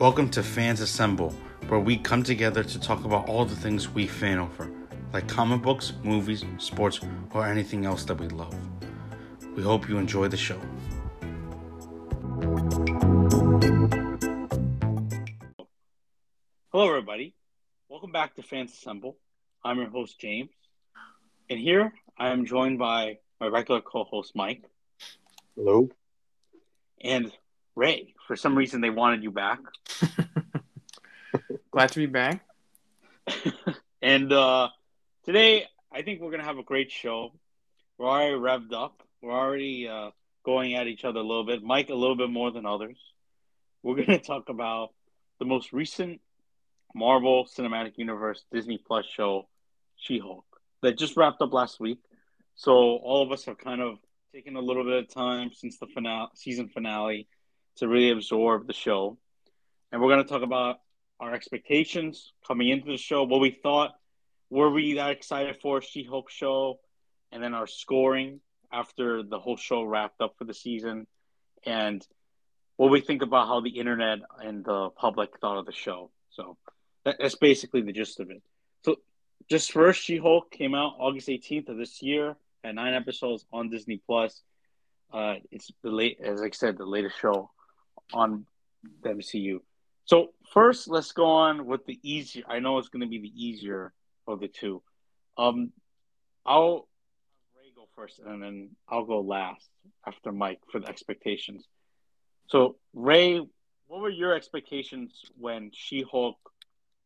Welcome to Fans Assemble, where we come together to talk about all the things we fan over, like comic books, movies, sports, or anything else that we love. We hope you enjoy the show. Hello, everybody. Welcome back to Fans Assemble. I'm your host, James. And here I am joined by my regular co host, Mike. Hello. And Ray. For some reason, they wanted you back. Glad to be back. and uh, today, I think we're going to have a great show. We're already revved up. We're already uh, going at each other a little bit. Mike, a little bit more than others. We're going to talk about the most recent Marvel Cinematic Universe Disney Plus show, She Hulk, that just wrapped up last week. So all of us have kind of taken a little bit of time since the finale, season finale to really absorb the show. And we're going to talk about our expectations coming into the show, what we thought, were we that excited for She Hulk show, and then our scoring after the whole show wrapped up for the season, and what we think about how the internet and the public thought of the show. So that's basically the gist of it. So just first, She Hulk came out August 18th of this year at nine episodes on Disney Plus. Uh, it's the late, as I said, the latest show on the MCU. So first, let's go on with the easier. I know it's going to be the easier of the two. Um, I'll Ray go first, and then I'll go last after Mike for the expectations. So Ray, what were your expectations when She-Hulk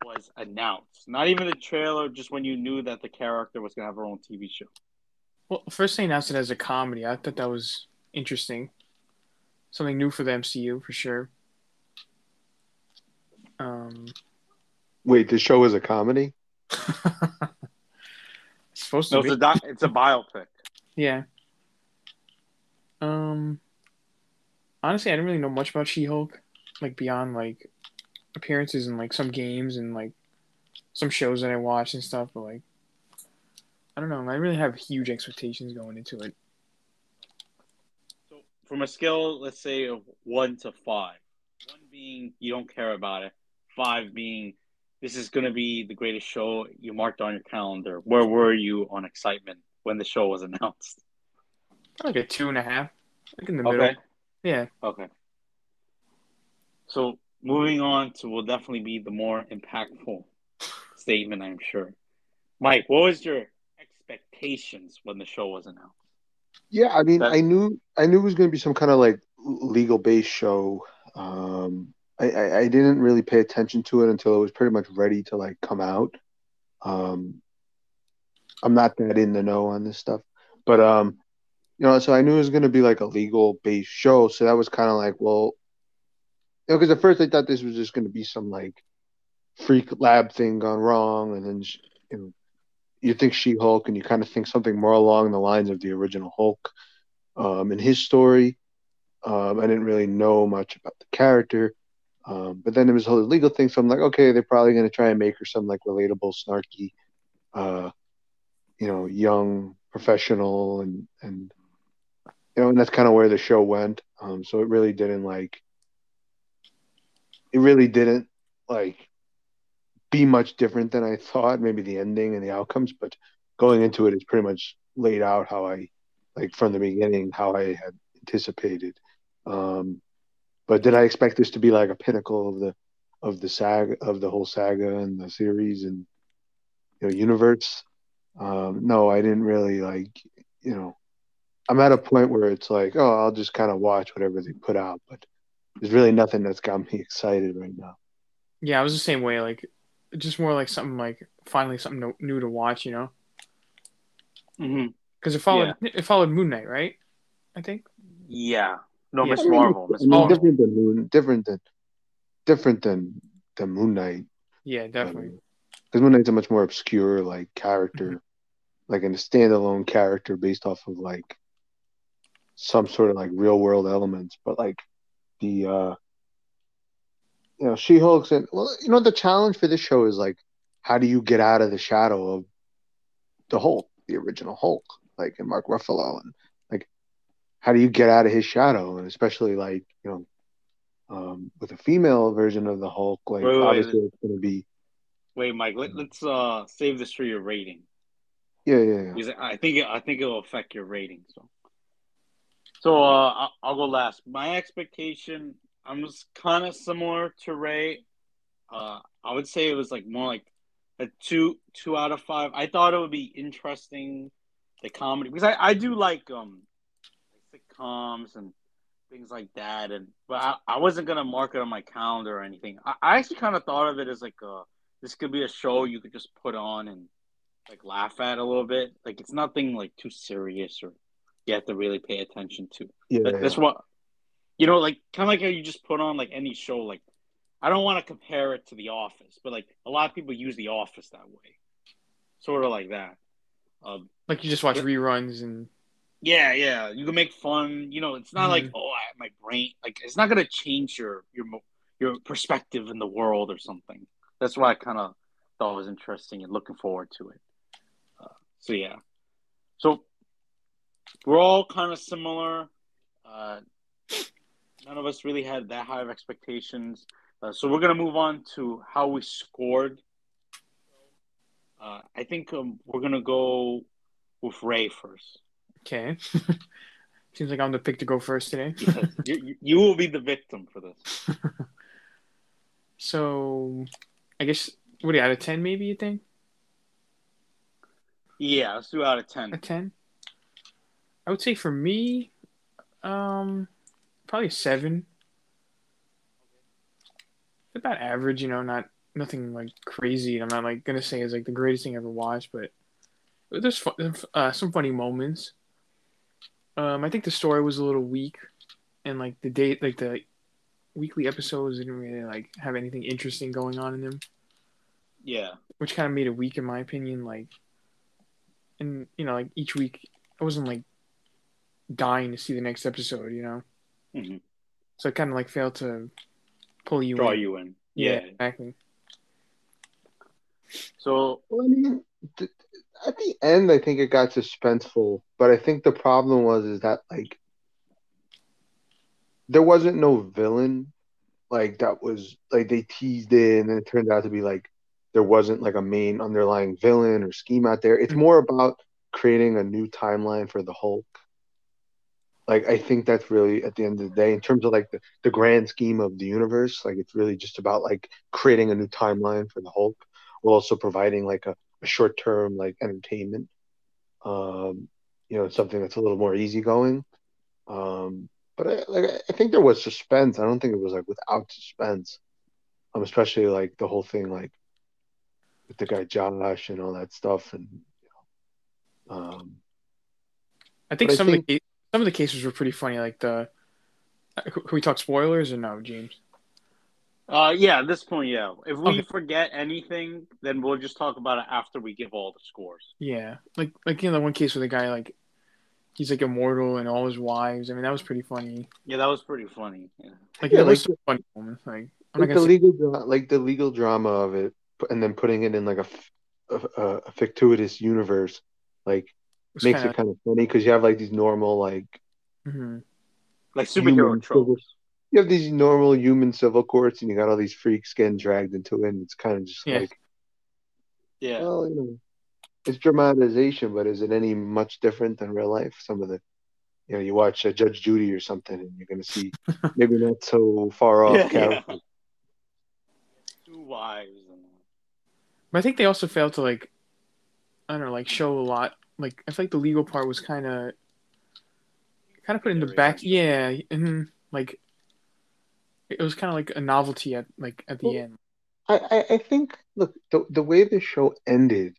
was announced? Not even the trailer, just when you knew that the character was going to have her own TV show. Well, first they announced it as a comedy. I thought that was interesting something new for the MCU for sure. Um, Wait, the show is a comedy? it's supposed to no, be. It's a, doc- it's a biopic. Yeah. Um. Honestly, I didn't really know much about She-Hulk, like beyond like appearances in like some games and like some shows that I watch and stuff. But like, I don't know. I really have huge expectations going into it from a scale, let's say of one to five, one being you don't care about it, five being this is going to be the greatest show you marked on your calendar. Where were you on excitement when the show was announced? Like a two and a half, like in the okay. middle. Yeah. Okay. So moving on to will definitely be the more impactful statement, I'm sure. Mike, what was your expectations when the show was announced? Yeah, I mean, that, I knew I knew it was going to be some kind of like legal based show. Um, I, I, I didn't really pay attention to it until it was pretty much ready to like come out. Um, I'm not that in the know on this stuff, but um, you know, so I knew it was going to be like a legal based show. So that was kind of like, well, you know, because at first I thought this was just going to be some like freak lab thing gone wrong, and then you know you think She Hulk and you kind of think something more along the lines of the original Hulk um, and his story. Um, I didn't really know much about the character. Um, but then there was a whole legal thing. So I'm like, okay, they're probably going to try and make her some like relatable, snarky, uh, you know, young professional. And, and, you know, and that's kind of where the show went. Um, so it really didn't like, it really didn't like be much different than I thought. Maybe the ending and the outcomes, but going into it is pretty much laid out how I like from the beginning how I had anticipated. Um, but did I expect this to be like a pinnacle of the of the saga of the whole saga and the series and you know universe? Um, no, I didn't really like. You know, I'm at a point where it's like, oh, I'll just kind of watch whatever they put out, but there's really nothing that's got me excited right now. Yeah, I was the same way. Like just more like something like finally something new to watch, you know. Mm-hmm. Because it followed yeah. it followed Moon Knight, right? I think. Yeah. No, Miss Marvel. Miss Marvel. Different than Moon. Different than different than than Moon Knight. Yeah, definitely. Because um, Moon Knight's a much more obscure like character, mm-hmm. like in a standalone character based off of like some sort of like real world elements, but like the uh you know, She Hulk's and well, you know, the challenge for this show is like, how do you get out of the shadow of the Hulk, the original Hulk, like in Mark Ruffalo, and like, how do you get out of his shadow, and especially like, you know, um, with a female version of the Hulk, like wait, obviously wait. it's going to be. Wait, Mike. Let, us uh, save this for your rating. Yeah, yeah, yeah. I think it, I think it will affect your rating. So, so uh, I'll go last. My expectation, I'm just kind of similar to Ray. Uh, I would say it was like more like a two two out of five. I thought it would be interesting, the comedy because I, I do like um sitcoms and things like that. And but I, I wasn't gonna mark it on my calendar or anything. I, I actually kind of thought of it as like a this could be a show you could just put on and like laugh at a little bit. Like it's nothing like too serious or you have to really pay attention to. Yeah, that's what you know, like kind of like how you just put on like any show. Like I don't want to compare it to The Office, but like a lot of people use The Office that way, sort of like that. Um, like you just watch but, reruns and yeah, yeah. You can make fun. You know, it's not mm-hmm. like oh, I, my brain. Like it's not gonna change your your your perspective in the world or something. That's why I kind of thought was interesting and looking forward to it. Uh, so yeah, so we're all kind of similar. Uh, none of us really had that high of expectations. Uh, so we're gonna move on to how we scored. Uh, I think um, we're gonna go with Ray first. Okay. Seems like I'm the pick to go first today. yes, you, you will be the victim for this. so, I guess what are you out of ten? Maybe you think? Yeah, let's do out of ten. A ten. I would say for me, um, probably seven. About average, you know, not nothing like crazy. I'm not like gonna say is like the greatest thing I ever watched, but there's fun, uh, some funny moments. Um, I think the story was a little weak, and like the date, like the weekly episodes didn't really like have anything interesting going on in them. Yeah, which kind of made it weak in my opinion. Like, and you know, like each week, I wasn't like dying to see the next episode. You know, mm-hmm. so it kind of like failed to pull you draw in. you in. Yeah, yeah, exactly. So, well, I mean, at the end, I think it got suspenseful, but I think the problem was is that like there wasn't no villain like that was like they teased it and then it turned out to be like there wasn't like a main underlying villain or scheme out there. It's more about creating a new timeline for the Hulk. Like I think that's really at the end of the day, in terms of like the, the grand scheme of the universe, like it's really just about like creating a new timeline for the Hulk while also providing like a, a short term like entertainment. Um, you know, something that's a little more easygoing. Um, but I, like I think there was suspense. I don't think it was like without suspense. Um, especially like the whole thing like with the guy Josh and all that stuff, and you know, um, I think some I think, of the some of the cases were pretty funny. Like the, can we talk spoilers or no, James? Uh, yeah, at this point, yeah. If we okay. forget anything, then we'll just talk about it after we give all the scores. Yeah, like like you know, the one case with the guy like he's like immortal and all his wives. I mean, that was pretty funny. Yeah, that was pretty funny. Yeah, like yeah, like, was funny moment. Like, like the say... legal, like the legal drama of it, and then putting it in like a a, a fictitious universe, like makes kinda... it kind of funny because you have like these normal like, mm-hmm. like superhero tropes you have these normal human civil courts and you got all these freaks getting dragged into it and it's kind of just yeah. like yeah well you know it's dramatization but is it any much different than real life some of the you know you watch uh, judge judy or something and you're going to see maybe not so far off yeah, characters yeah. two wives but i think they also fail to like i don't know like show a lot like i feel like the legal part was kind of kind of put in the back yeah and like it was kind of like a novelty at like at the well, end. I, I think look the the way the show ended,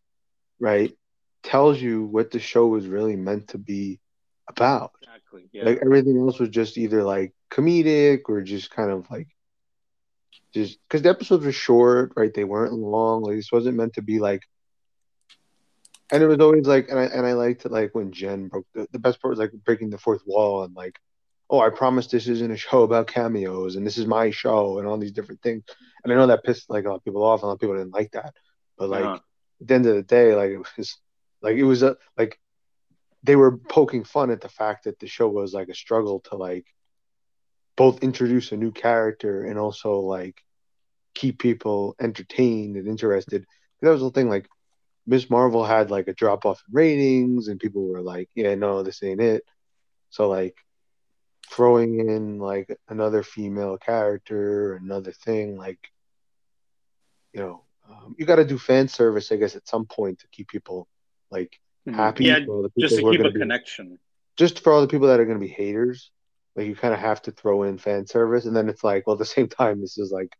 right, tells you what the show was really meant to be about. Exactly. Yeah. Like everything else was just either like comedic or just kind of like just because the episodes were short, right? They weren't long. Like this wasn't meant to be like. And it was always like, and I and I liked it like when Jen broke the, the best part was like breaking the fourth wall and like oh, I promise this isn't a show about cameos and this is my show and all these different things. And I know that pissed like a lot of people off and a lot of people didn't like that. But like uh-huh. at the end of the day, like it was like it was a like they were poking fun at the fact that the show was like a struggle to like both introduce a new character and also like keep people entertained and interested. That was the thing. Like Miss Marvel had like a drop off in ratings, and people were like, "Yeah, no, this ain't it." So like throwing in like another female character, another thing, like you know, um, you got to do fan service, I guess, at some point to keep people like mm-hmm. happy. Yeah, just to keep a be, connection. Just for all the people that are going to be haters, like you kind of have to throw in fan service, and then it's like, well, at the same time, this is like,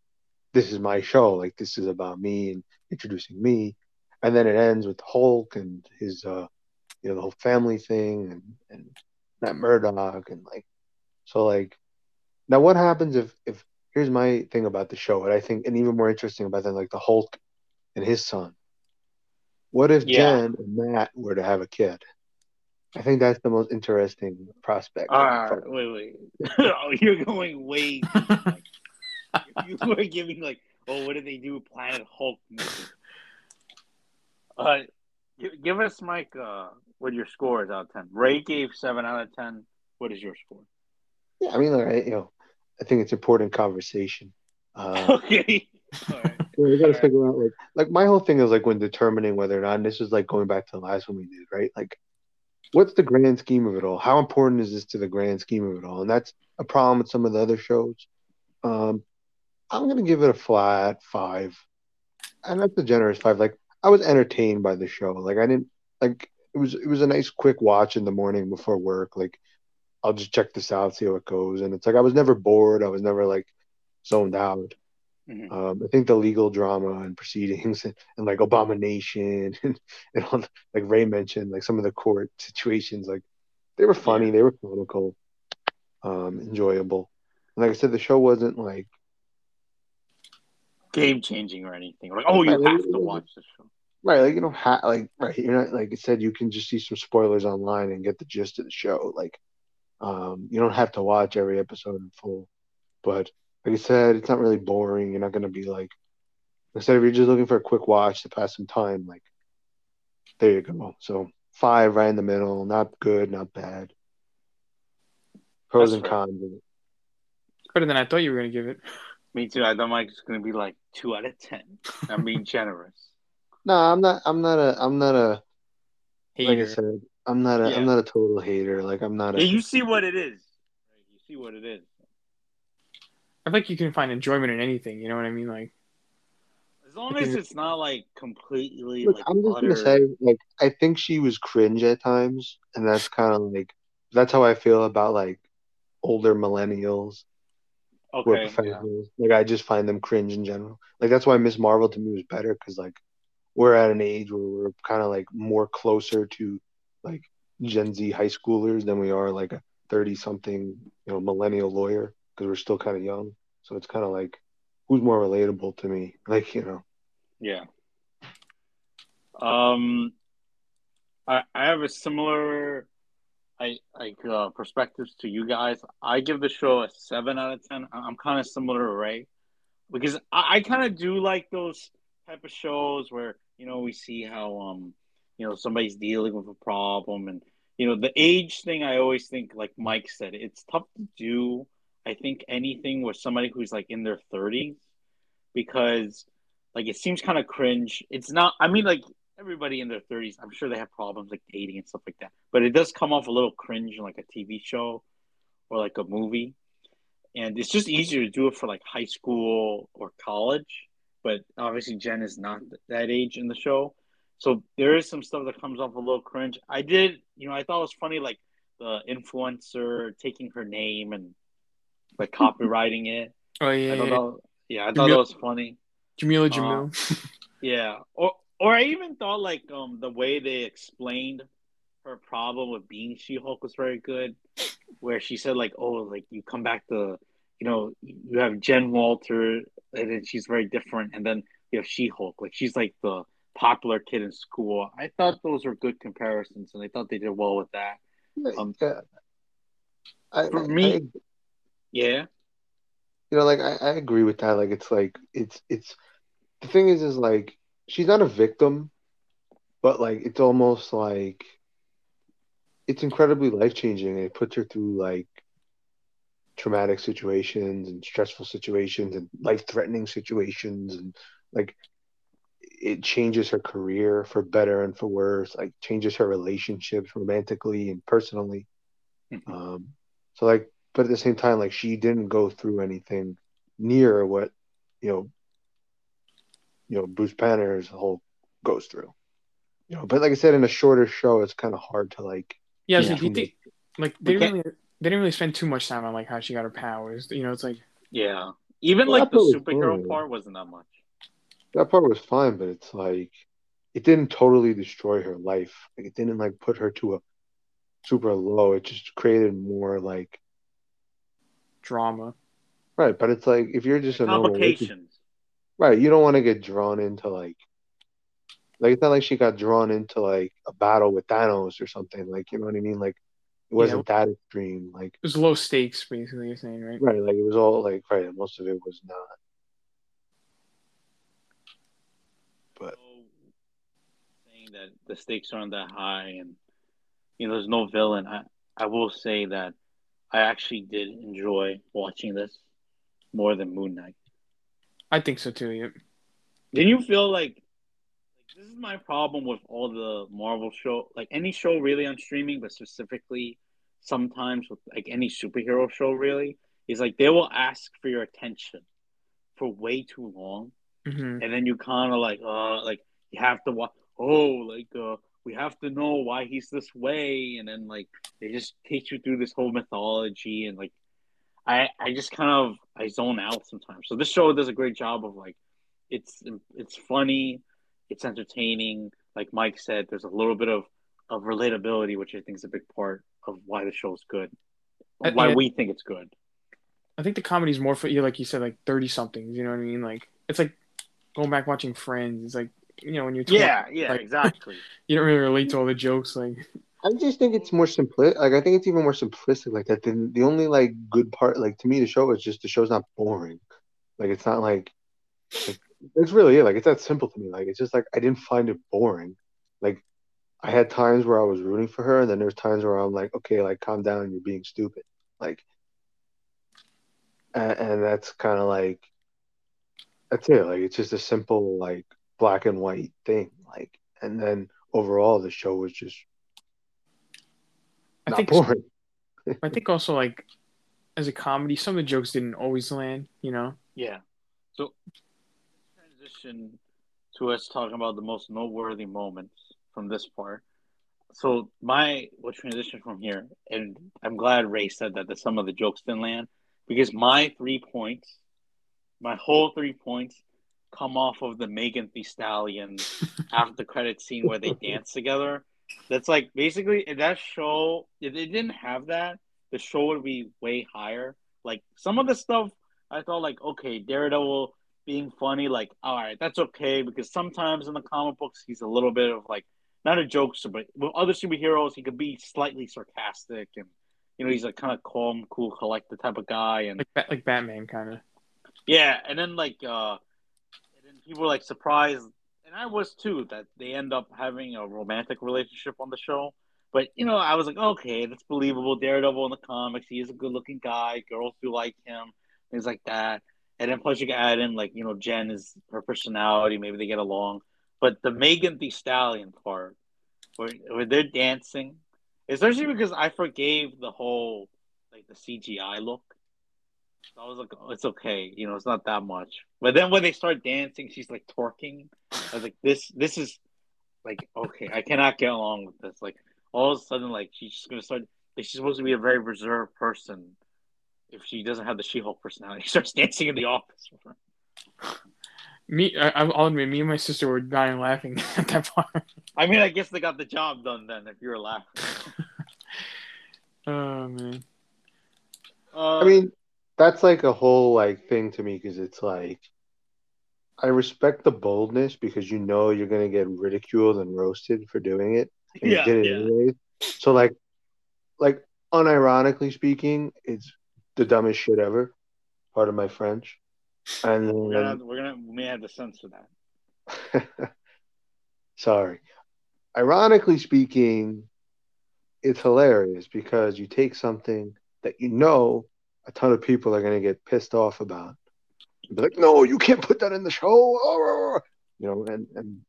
this is my show, like this is about me and introducing me, and then it ends with Hulk and his, uh, you know, the whole family thing and and Matt Murdock and like, so like, now what happens if if here's my thing about the show, and I think, and even more interesting about that, like the Hulk and his son. What if yeah. Jen and Matt were to have a kid? I think that's the most interesting prospect. Uh, wait, wait. oh, you're going way. you were giving like, oh, what did they do? Planet Hulk. Uh, give us, Mike, uh, what your score is out of ten. Ray gave seven out of ten. What is your score? Yeah, I mean, like, you know, I think it's important conversation. Uh, okay. Right. we got to figure out like like my whole thing is like when determining whether or not and this is like going back to the last one we did right like what's the grand scheme of it all how important is this to the grand scheme of it all and that's a problem with some of the other shows um i'm gonna give it a flat five and that's a generous five like i was entertained by the show like i didn't like it was it was a nice quick watch in the morning before work like i'll just check this out see how it goes and it's like i was never bored i was never like zoned out Mm-hmm. Um, I think the legal drama and proceedings and, and like abomination and, and all, like Ray mentioned, like some of the court situations, like they were funny, yeah. they were comical, um, enjoyable. And like I said, the show wasn't like game changing or anything. Like, oh, you right, have like, to watch the show. Right, like you know, ha- like right, you're not like I said, you can just see some spoilers online and get the gist of the show. Like, um, you don't have to watch every episode in full, but like I said, it's not really boring. You're not gonna be like, instead if you're just looking for a quick watch to pass some time, like there you go. So five right in the middle, not good, not bad. Pros That's and cons. Better than I thought you were gonna give it. Me too. I thought Mike's gonna be like two out of ten. I'm being generous. No, I'm not. I'm not a. I'm not a. Hater. Like I said, I'm not a. am not a total hater. Like I'm not. A, yeah, you see what it is. You see what it is. I think you can find enjoyment in anything. You know what I mean? Like, as long as it's not like completely. Look, like, I'm just utter... gonna say, like, I think she was cringe at times, and that's kind of like that's how I feel about like older millennials. Okay. Yeah. Like, I just find them cringe in general. Like, that's why Miss Marvel to me was better because like we're at an age where we're kind of like more closer to like Gen Z high schoolers than we are like a thirty something you know millennial lawyer because we're still kind of young. So it's kind of like, who's more relatable to me? Like, you know. Yeah. Um, I I have a similar, I like uh, perspectives to you guys. I give the show a seven out of ten. I'm kind of similar to Ray, because I, I kind of do like those type of shows where you know we see how um you know somebody's dealing with a problem and you know the age thing. I always think like Mike said, it's tough to do I think anything with somebody who's like in their 30s because like it seems kind of cringe. It's not I mean like everybody in their 30s, I'm sure they have problems like dating and stuff like that. But it does come off a little cringe in like a TV show or like a movie. And it's just easier to do it for like high school or college. But obviously Jen is not that age in the show. So there is some stuff that comes off a little cringe. I did, you know, I thought it was funny like the influencer taking her name and like copywriting it. Oh yeah, I thought that, yeah, I thought that was funny. Jameela Jamil. Uh, yeah, or or I even thought like um the way they explained her problem with being She Hulk was very good, where she said like, oh, like you come back to, you know, you have Jen Walter, and then she's very different, and then you have She Hulk, like she's like the popular kid in school. I thought those were good comparisons, and I thought they did well with that. Um, yeah. I, for me, I, yeah. You know, like I, I agree with that. Like it's like it's it's the thing is is like she's not a victim, but like it's almost like it's incredibly life changing it puts her through like traumatic situations and stressful situations and life threatening situations and like it changes her career for better and for worse like changes her relationships romantically and personally mm-hmm. um so like but at the same time like she didn't go through anything near what you know you know Bruce Banner's whole goes through. You know, but like I said, in a shorter show, it's kind of hard to like. Yeah, so do you think like they didn't really they didn't really spend too much time on like how she got her powers? You know, it's like yeah, even well, like the superhero part wasn't that much. That part was fine, but it's like it didn't totally destroy her life. Like it didn't like put her to a super low. It just created more like drama. Right, but it's like if you're just a complications. Right, you don't want to get drawn into like like it's not like she got drawn into like a battle with Thanos or something. Like you know what I mean? Like it wasn't yeah. that extreme. Like it was low stakes, basically. You're saying, right? Right, like it was all like right. Most of it was not. But saying that the stakes aren't that high, and you know, there's no villain. I I will say that I actually did enjoy watching this more than Moon Knight. I think so too. Yeah. Did you feel like, like this is my problem with all the Marvel show, like any show really on streaming, but specifically sometimes with like any superhero show really is like they will ask for your attention for way too long, mm-hmm. and then you kind of like uh like you have to watch. Oh, like uh, we have to know why he's this way, and then like they just take you through this whole mythology and like I I just kind of I zone out sometimes. So this show does a great job of like it's it's funny, it's entertaining. Like Mike said, there's a little bit of of relatability, which I think is a big part of why the show's good, why I, we think it's good. I think the comedy is more for you, like you said, like thirty somethings. You know what I mean? Like it's like going back watching Friends. It's like you know when you're 20, yeah yeah like, exactly. you don't really relate to all the jokes, like. I just think it's more simplistic. Like I think it's even more simplistic like that. The, the only like good part, like to me, the show is just the show's not boring. Like it's not like, like it's really it. Like it's that simple to me. Like it's just like I didn't find it boring. Like I had times where I was rooting for her, and then there's times where I'm like, okay, like calm down, you're being stupid. Like, and, and that's kind of like that's it. Like it's just a simple like black and white thing. Like, and then overall the show was just I think boring. I think also like as a comedy, some of the jokes didn't always land. You know. Yeah. So transition to us talking about the most noteworthy moments from this part. So my what transition from here, and I'm glad Ray said that that some of the jokes didn't land because my three points, my whole three points, come off of the Megan Thee Stallion after the credit scene where they dance together that's like basically that show. If it didn't have that, the show would be way higher. Like some of the stuff, I thought like okay, Daredevil being funny, like all right, that's okay because sometimes in the comic books he's a little bit of like not a jokester, but with other superheroes he could be slightly sarcastic and you know he's like kind of calm, cool, collected type of guy and like like Batman kind of. Yeah, and then like uh, and then people were like surprised and I was too that they end up having a romantic relationship on the show. But you know, I was like, okay, that's believable. Daredevil in the comics, he is a good-looking guy. Girls do like him, things like that. And then plus you can add in like you know, Jen is her personality. Maybe they get along. But the Megan Thee Stallion part, where where they're dancing, especially because I forgave the whole like the CGI look. I was like, oh, it's okay, you know, it's not that much. But then when they start dancing, she's like twerking. I was like, this, this is like, okay, I cannot get along with this. Like, all of a sudden, like, she's just gonna start. Like, she's supposed to be a very reserved person. If she doesn't have the She-Hulk personality, she starts dancing in the office. Me, I, will admit, me and my sister were dying laughing at that part. I mean, I guess they got the job done then. If you were laughing. oh man. Uh, I mean, that's like a whole like thing to me because it's like I respect the boldness because you know you're gonna get ridiculed and roasted for doing it. And yeah, you did it yeah. anyways. So like like unironically speaking, it's the dumbest shit ever. Part of my French. And then, we're gonna we're gonna we may have to censor that. Sorry. Ironically speaking, it's hilarious because you take something that you know a ton of people are going to get pissed off about. Be like, no, you can't put that in the show. Oh, oh, oh. You know, and, and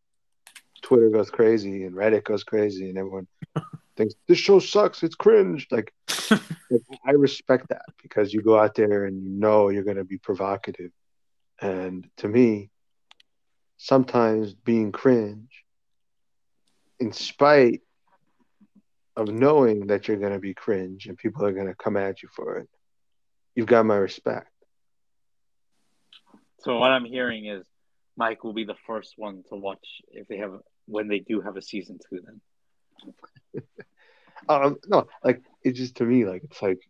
Twitter goes crazy and Reddit goes crazy and everyone thinks this show sucks. It's cringe. Like, like, I respect that because you go out there and you know you're going to be provocative. And to me, sometimes being cringe, in spite of knowing that you're going to be cringe and people are going to come at you for it, you've got my respect. So what I'm hearing is Mike will be the first one to watch if they have when they do have a season two. Then, um, no, like it's just to me, like it's like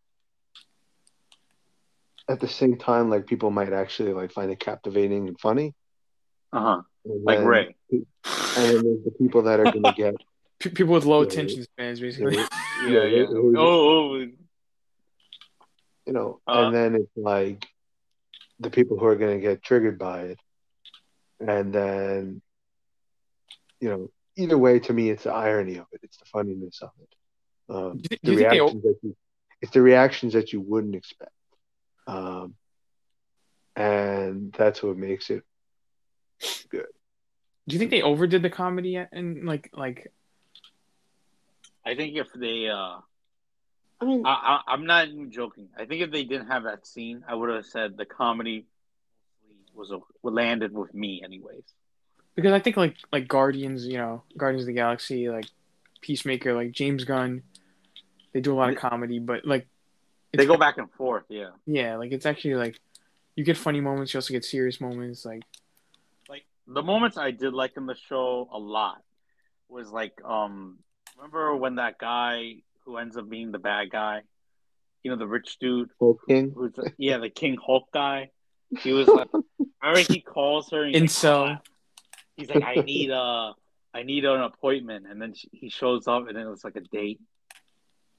at the same time, like people might actually like find it captivating and funny. Uh huh. Like Ray. And then there's the people that are gonna get people with low attention spans, basically. Yeah, yeah. yeah. Oh, oh, you know, uh, and then it's like the people who are going to get triggered by it, and then, you know, either way, to me, it's the irony of it. It's the funniness of it. Um, do, do the reactions they... that you, it's the reactions that you wouldn't expect, um, and that's what makes it good. Do you think they overdid the comedy and like like? I think if they uh I mean, I, am not even joking. I think if they didn't have that scene, I would have said the comedy was a, landed with me, anyways. Because I think like like Guardians, you know, Guardians of the Galaxy, like Peacemaker, like James Gunn, they do a lot of comedy, but like they go back and forth. Yeah. Yeah, like it's actually like you get funny moments, you also get serious moments. Like, like the moments I did like in the show a lot was like um remember when that guy who ends up being the bad guy. You know, the rich dude. Hulk King? Who's the, yeah, the King Hulk guy. He was like, remember he calls her. And so. Like, ah. He's like, I need a, I need an appointment, and then she, he shows up, and then it was like a date.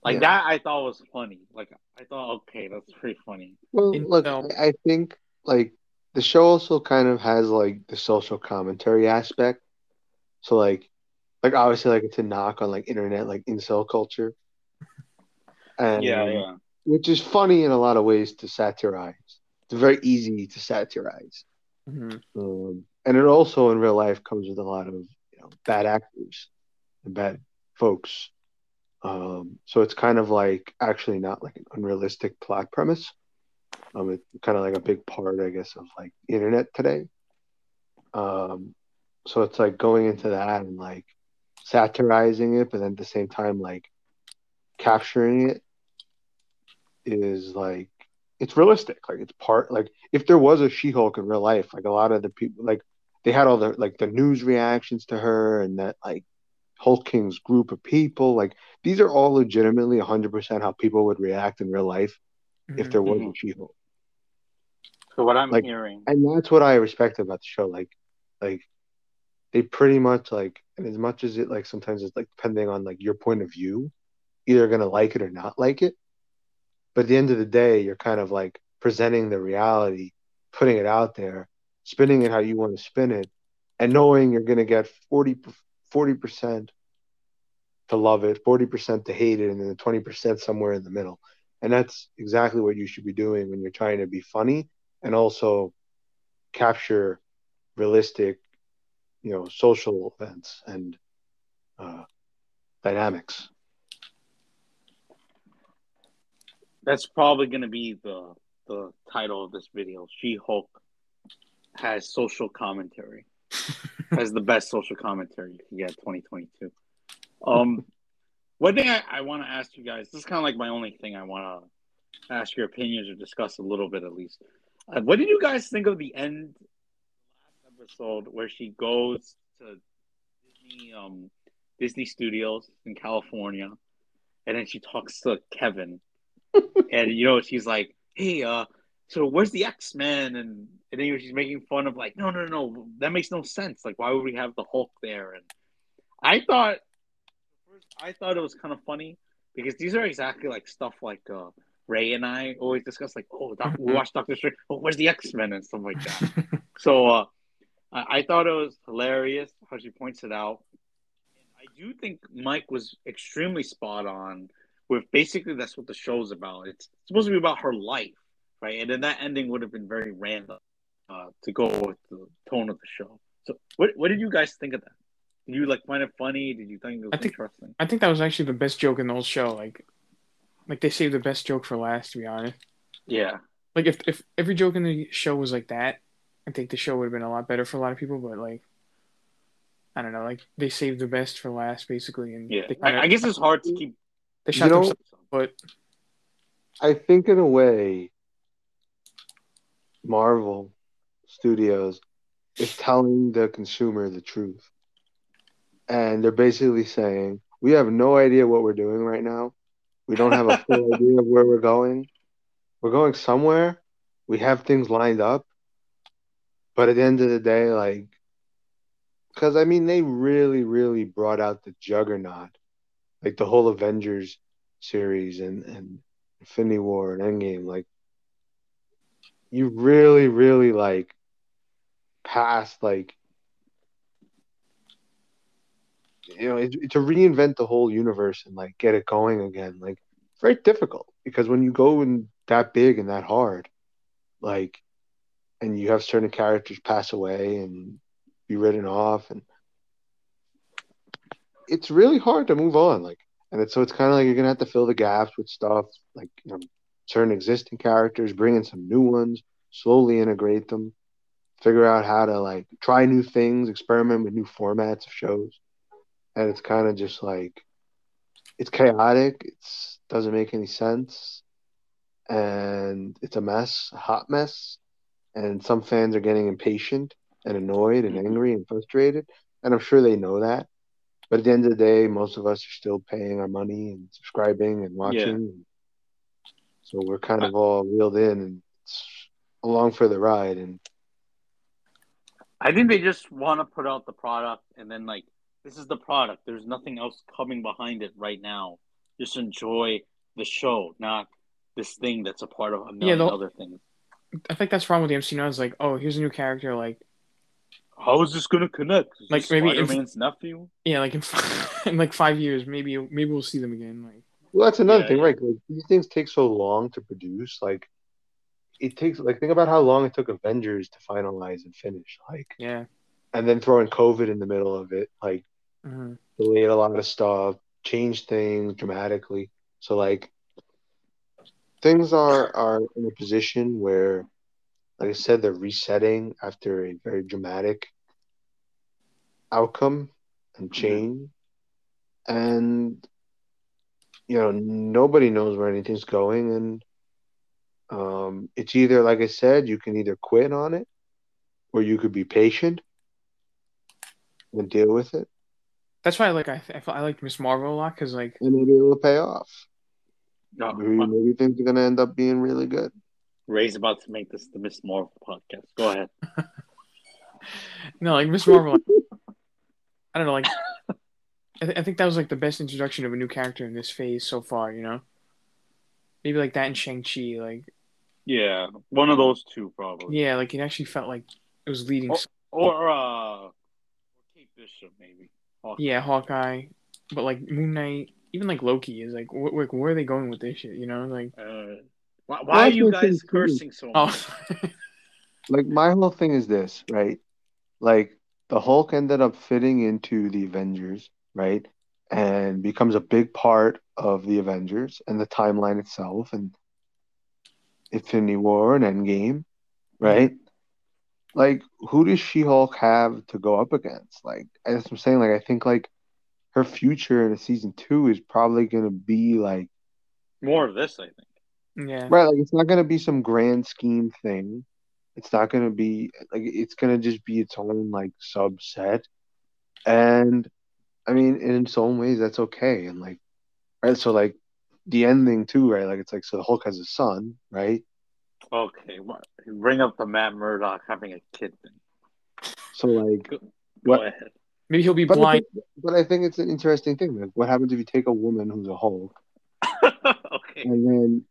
Like yeah. that, I thought was funny. Like I thought, okay, that's pretty funny. Well, look, I think like the show also kind of has like the social commentary aspect. So like, like obviously, like it's a knock on like internet like incel culture. And, yeah, yeah. Which is funny in a lot of ways to satirize. It's very easy to satirize. Mm-hmm. Um, and it also in real life comes with a lot of you know, bad actors and bad folks. Um, so it's kind of like actually not like an unrealistic plot premise. Um, it's kind of like a big part, I guess, of like internet today. Um, so it's like going into that and like satirizing it, but then at the same time, like capturing it is like it's realistic. Like it's part like if there was a She-Hulk in real life, like a lot of the people like they had all the like the news reactions to her and that like Hulk King's group of people. Like these are all legitimately 100% how people would react in real life mm-hmm. if there was mm-hmm. a She-Hulk. So what I'm like, hearing, and that's what I respect about the show. Like, like they pretty much like, and as much as it like sometimes it's like depending on like your point of view, either gonna like it or not like it. But at the end of the day, you're kind of like presenting the reality, putting it out there, spinning it how you want to spin it, and knowing you're going to get 40 percent to love it, forty percent to hate it, and then twenty percent somewhere in the middle. And that's exactly what you should be doing when you're trying to be funny and also capture realistic, you know, social events and uh, dynamics. That's probably going to be the the title of this video. She Hulk has social commentary. has the best social commentary you can get 2022. Um, one thing I, I want to ask you guys. This is kind of like my only thing I want to ask your opinions or discuss a little bit at least. Uh, what did you guys think of the end last episode where she goes to Disney um Disney Studios in California, and then she talks to Kevin and you know she's like, "Hey, uh, so where's the X Men?" And and then she's making fun of like, "No, no, no, that makes no sense. Like, why would we have the Hulk there?" And I thought, I thought it was kind of funny because these are exactly like stuff like uh, Ray and I always discuss. Like, oh, doc- we watch Doctor Strange. Oh, where's the X Men and stuff like that. so uh, I-, I thought it was hilarious how she points it out. I do think Mike was extremely spot on with basically that's what the show's about. It's supposed to be about her life, right? And then that ending would have been very random uh, to go with the tone of the show. So, what what did you guys think of that? Did you like find it funny? Did you think it was I think- interesting? I think that was actually the best joke in the whole show. Like, like they saved the best joke for last. To be honest, Yeah, like if if every joke in the show was like that, I think the show would have been a lot better for a lot of people. But like, I don't know, like they saved the best for last, basically, and yeah. kinda, I, I guess it's hard to keep. They shot You know- themselves. But I think in a way, Marvel Studios is telling the consumer the truth. And they're basically saying, we have no idea what we're doing right now. We don't have a full idea of where we're going. We're going somewhere. We have things lined up. But at the end of the day, like, because I mean, they really, really brought out the juggernaut, like the whole Avengers series and, and Infinity War and Endgame, like you really, really like past like you know it, to reinvent the whole universe and like get it going again. Like very difficult because when you go in that big and that hard, like, and you have certain characters pass away and be written off, and it's really hard to move on. Like and it's, so it's kind of like you're gonna have to fill the gaps with stuff like you know certain existing characters, bring in some new ones, slowly integrate them, figure out how to like try new things, experiment with new formats of shows, and it's kind of just like it's chaotic. It's doesn't make any sense, and it's a mess, a hot mess, and some fans are getting impatient and annoyed and mm-hmm. angry and frustrated, and I'm sure they know that. But at the end of the day, most of us are still paying our money and subscribing and watching. Yeah. So we're kind of all reeled in and it's along for the ride. And I think they just want to put out the product and then like this is the product. There's nothing else coming behind it right now. Just enjoy the show, not this thing that's a part of a million the- other things. I think that's wrong with the MCU now. Is like, oh, here's a new character. Like, How is this gonna connect? Is Like, maybe if- Spider-Man's nephew. yeah, like in, in like five years, maybe maybe we'll see them again. Like, well, that's another Yeah, thing, yeah. right? Like these things take so long to produce. Like it takes like think about how long it took Avengers to finalize and finish. Like yeah, and then throwing COVID in the middle of it, like hmm delayed a lot of stuff, changed things dramatically. So like things are are in a position where like I said, they're resetting after a very dramatic outcome and change. And you know, nobody knows where anything's going and um it's either like I said, you can either quit on it or you could be patient and deal with it. that's why like I I, I like Miss Marvel a lot because like and maybe it'll pay off. No, Maybe, maybe things are gonna end up being really good. Ray's about to make this the Miss Marvel podcast. Go ahead. no like Miss Marvel. like, I don't know like. I, th- I think that was like the best introduction of a new character in this phase so far, you know. Maybe like that and Shang Chi, like Yeah, one of those two probably. yeah, like it actually felt like it was leading. Oh. Or uh, Kate Bishop maybe. Hawkeye. Yeah, Hawkeye, but like Moon Knight, even like Loki is like, wh- like where are they going with this shit? You know, like Uh, why, why are you Well, I think guys cursing so oh. much? oh, Like my whole thing is this, right? Like the Hulk ended up fitting into the Avengers, right? And becomes a big part of the Avengers and the timeline itself and Infinity War and Endgame, mm-hmm. right? Like who does She-Hulk have to go up against? Like that's what I'm saying. Like I think like her future in a season two is probably gonna be like More of this, I think. Yeah, Right, like it's not gonna be some grand scheme thing. It's not gonna be like it's gonna just be its own like subset. And I mean, in its own ways, that's okay. And like, right, so like the ending too, right? Like it's like so the Hulk has a son, right? Okay, what? Bring up the Matt Murdock having a kid thing. So like, Go What? ahead. maybe he'll be but I, blind. think, but I think it's an interesting thing. Like, what happens if you take a woman who's a Hulk okay. and then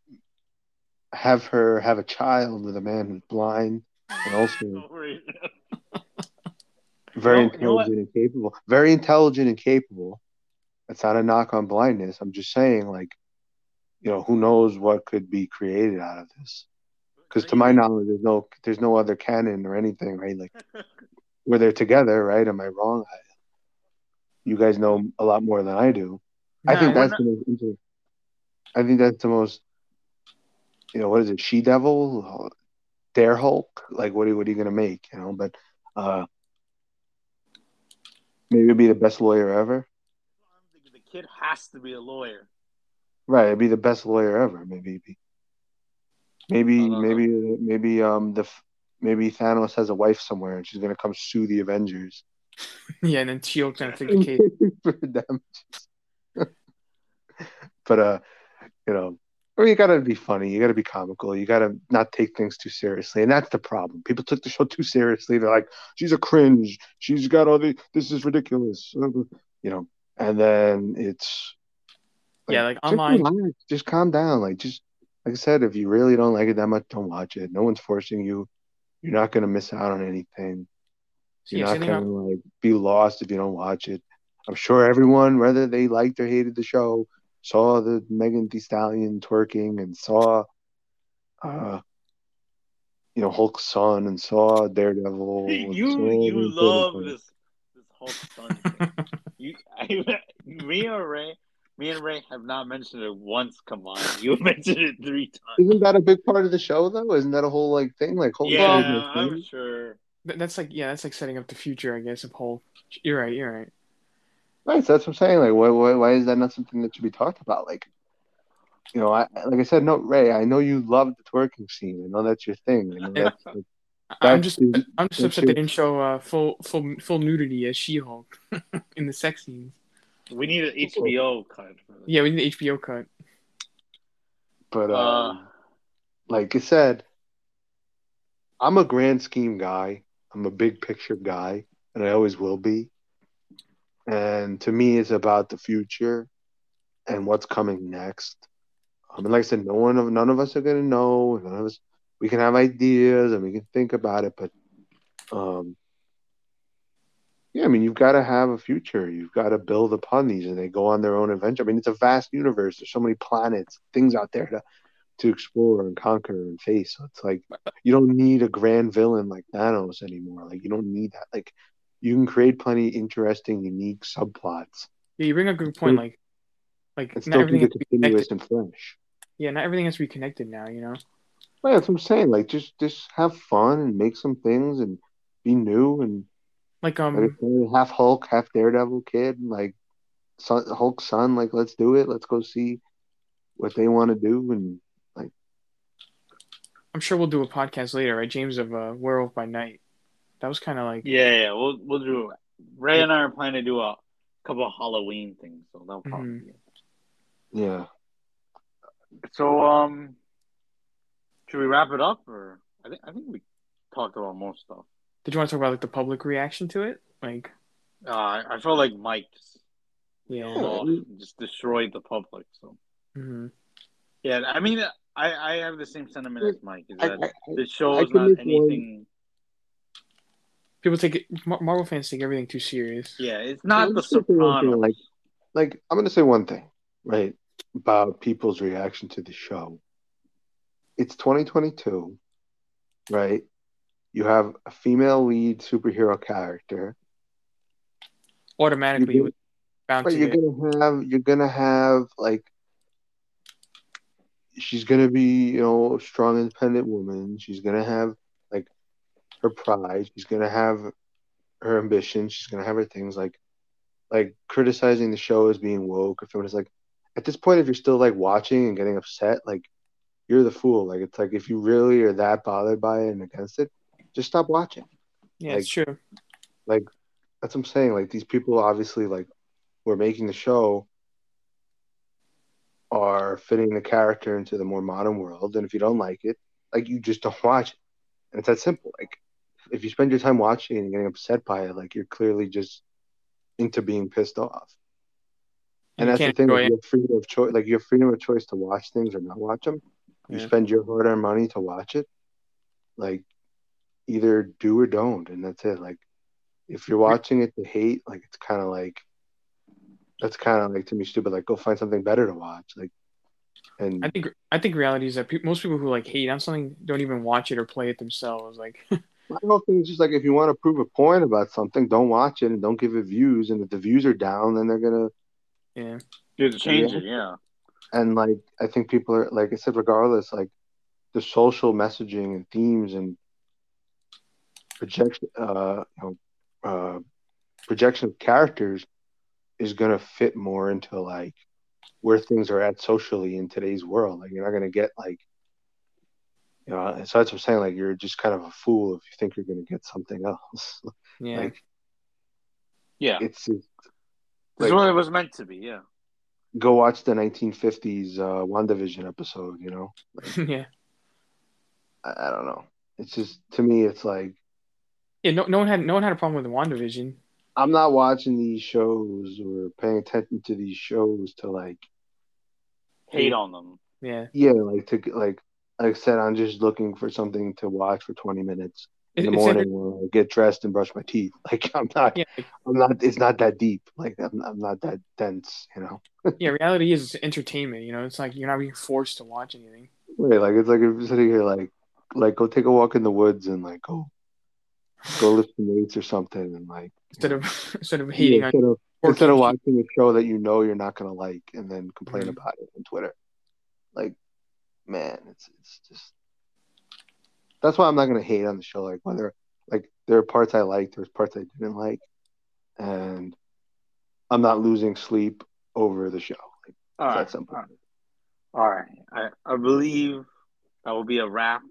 have her have a child with a man who's blind and also very You know- know intelligent and capable. Very intelligent and capable. That's not a knock on blindness. I'm just saying, like, you know, who knows what could be created out of this? Because to my knowledge, there's no there's no other canon or anything, right? Like where they're together, right? Am I wrong? I, you guys know a lot more than I do. No, I think that's not... the most. I think that's the most. You know what is it? She Devil, Dare Hulk. Like what are what are you gonna make? You know, but uh maybe be the best lawyer ever. The kid has to be a lawyer. Right, it'd be the best lawyer ever. Maybe, maybe, maybe, maybe, um, the maybe Thanos has a wife somewhere and she's gonna come sue the Avengers. yeah, and then Shield's gonna take the case for them. but uh, you know, or you gotta be funny, you gotta be comical, you gotta not take things too seriously, and that's the problem. People took the show too seriously. They're like, "She's a cringe. She's got all the. This is ridiculous," you know. And then it's like, yeah, like online. Just, just calm down. Like just like I said, if you really don't like it that much, don't watch it. No one's forcing you. You're not gonna miss out on anything. You're yeah, not gonna like be lost if you don't watch it. I'm sure everyone, whether they liked or hated the show, saw the Megan Thee Stallion twerking and saw, uh, you know, Hulk's son and saw Daredevil. You saw you love this this Hulk son. you, I, me or Ray, me and Ray have not mentioned it once. Come on, you mentioned it three times. Isn't that a big part of the show, though? Isn't that a whole like thing? Like, Hulk yeah, I'm sure. That's like yeah, that's like setting up the future, I guess. Of Hulk. You're right. You're right. Right. So that's what I'm saying. Like, why, why, why is that not something that should be talked about? Like, you know, I like I said, no, Ray. I know you love the twerking scene. I know that's your thing. I know that's, like, I'm just I'm just upset they didn't show uh, full full full nudity as She Hulk in the sex scenes. We need an HBO cut. Yeah, we need an HBO cut. But uh, uh, like I said, I'm a grand scheme guy. I'm a big picture guy, and I always will be. And to me, it's about the future and what's coming next. I mean, like I said, no one of none of us are gonna know. None of us. We can have ideas and we can think about it, but um, yeah, I mean, you've got to have a future. You've got to build upon these, and they go on their own adventure. I mean, it's a vast universe. There's so many planets, things out there to to explore and conquer and face. So it's like you don't need a grand villain like Thanos anymore. Like you don't need that. Like you can create plenty interesting, unique subplots. Yeah, you bring up a good point. Like, like not everything has to be continuous and fresh. Yeah, not everything has to be connected now. You know. Well, that's what I'm saying. Like, just just have fun and make some things and be new and like um, half Hulk, half Daredevil kid, like son, Hulk's son. Like, let's do it. Let's go see what they want to do, and like, I'm sure we'll do a podcast later, right? James of uh, Werewolf by Night. That was kind of like yeah, yeah. We'll we'll do. Ray and I are planning to do a couple of Halloween things, so that'll probably mm-hmm. Yeah. So um, should we wrap it up, or I think I think we talked about most stuff. Did you want to talk about like the public reaction to it? Like, uh, I felt like Mike just, yeah, just destroyed the public. So, mm-hmm. yeah, I mean, I I have the same sentiment as Mike. Is that I, I, the show is not anything. One... People take it. Marvel fans take everything too serious. Yeah, it's not the Sopranos. Like, like I'm gonna say one thing, right, about people's reaction to the show. It's 2022, right? you have a female lead superhero character. Automatically, you're, bound you're gonna have you're gonna have like she's gonna be you know a strong independent woman. She's gonna have like her pride. She's gonna have her ambition. She's gonna have her things like like criticizing the show as being woke or feminist. Like at this point, if you're still like watching and getting upset, like you're the fool. Like it's like if you really are that bothered by it and against it, just stop watching. Yeah, like, it's true. Like that's what I'm saying. Like these people obviously like were making the show are fitting the character into the more modern world. And if you don't like it, like you just don't watch it. And it's that simple. Like if you spend your time watching and getting upset by it, like you're clearly just into being pissed off. And, and that's the thing. Like, you have freedom of choice. Like you have freedom of choice to watch things or not watch them. You spend your hard-earned money to watch it. Like either do or don't, and that's it. Like if you're watching it to hate, like it's kind of like that's kind of like to me stupid. Like go find something better to watch. Like And I think I think reality is that pe- most people who like hate on something don't even watch it or play it themselves. Like, My whole thing is just like if you want to prove a point about something, don't watch it and don't give it views. And if the views are down, then they're gonna yeah, You have to change it, yeah. and like I think people are like I said, regardless, like the social messaging and themes and projection, uh, you know, uh, projection of characters is gonna fit more into like where things are at socially in today's world. Like you're not gonna get like, you know, so that's what I'm saying. Like you're just kind of a fool if you think you're gonna get something else. yeah, like Yeah. it's, it's This is like- what it was meant to be, yeah. go watch the 1950s uh, WandaVision episode. You know, yeah, I, I don't know. It's just to me, it's like yeah. No, no one had no one had a problem with Wandavision. I'm not watching these shows or paying attention to these shows to like, Hate on them. Yeah, yeah, like to like, like I said, I'm just looking for something to watch for 20 minutes in the It's morning when I get dressed and brush my teeth. Like I'm not, yeah, I'm not. It's not that deep. Like I'm, I'm not that dense. You know. yeah. Reality is entertainment. You know, it's like you're not being forced to watch anything. Right, like it's like if you're sitting here like like go take a walk in the woods and like go go lift some weights or something and like Instead of instead of hating yeah, on instead of instead of watching a show that you know you're not gonna like and then complain Mhm. about it on Twitter. Like, man, it's it's just that's why I'm not gonna hate on the show. Like whether like there are parts I liked, there's parts I didn't like, and I'm not losing sleep over the show. Like All right. that's simple. All right. All right. I, I believe that will be a wrap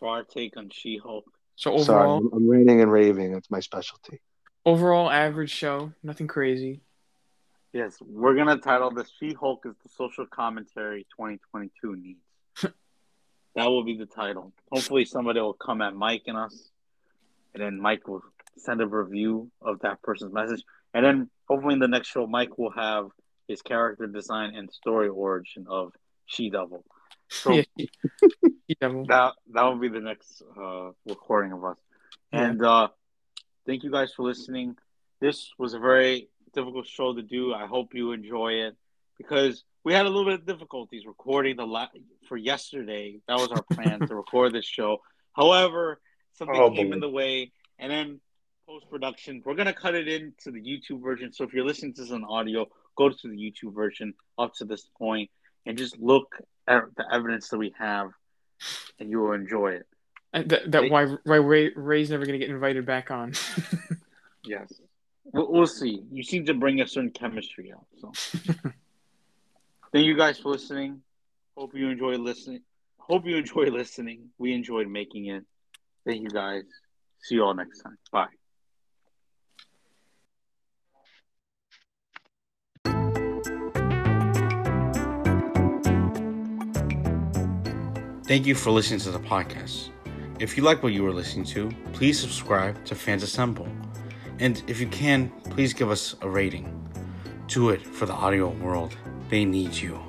for our take on She Hulk. So Sorry, overall, I'm, I'm ranting and raving. That's my specialty. overall average show, nothing crazy. Yes, we're gonna title this She Hulk is the social commentary 2022 needs. that will be the title. Hopefully, somebody will come at Mike and us, and then Mike will send a review of that person's message, and then hopefully in the next show, Mike will have his character design and story origin of She Devil. So she- she devil. that that will be the next uh, recording of us. And uh, thank you guys for listening. This was a very difficult show to do. I hope you enjoy it because we had a little bit of difficulties recording the la- for yesterday. That was our plan to record this show. However, something Oh, came boy. in the way, and then post production, we're gonna cut it into the YouTube version. So if you're listening to this on audio, go to the YouTube version up to this point and just look at the evidence that we have, and you will enjoy it. And That, that They- why why Ray, Ray's never gonna get invited back on. Yes. We'll, we'll see. You seem to bring a certain chemistry out. So, thank you guys for listening. Hope you enjoy listening. Hope you enjoy listening. We enjoyed making it. Thank you guys. See you all next time. Bye. Thank you for listening to the podcast. If you like what you were listening to, please subscribe to Fans Assemble. And if you can, please give us a rating. Do it for the audio world. They need you.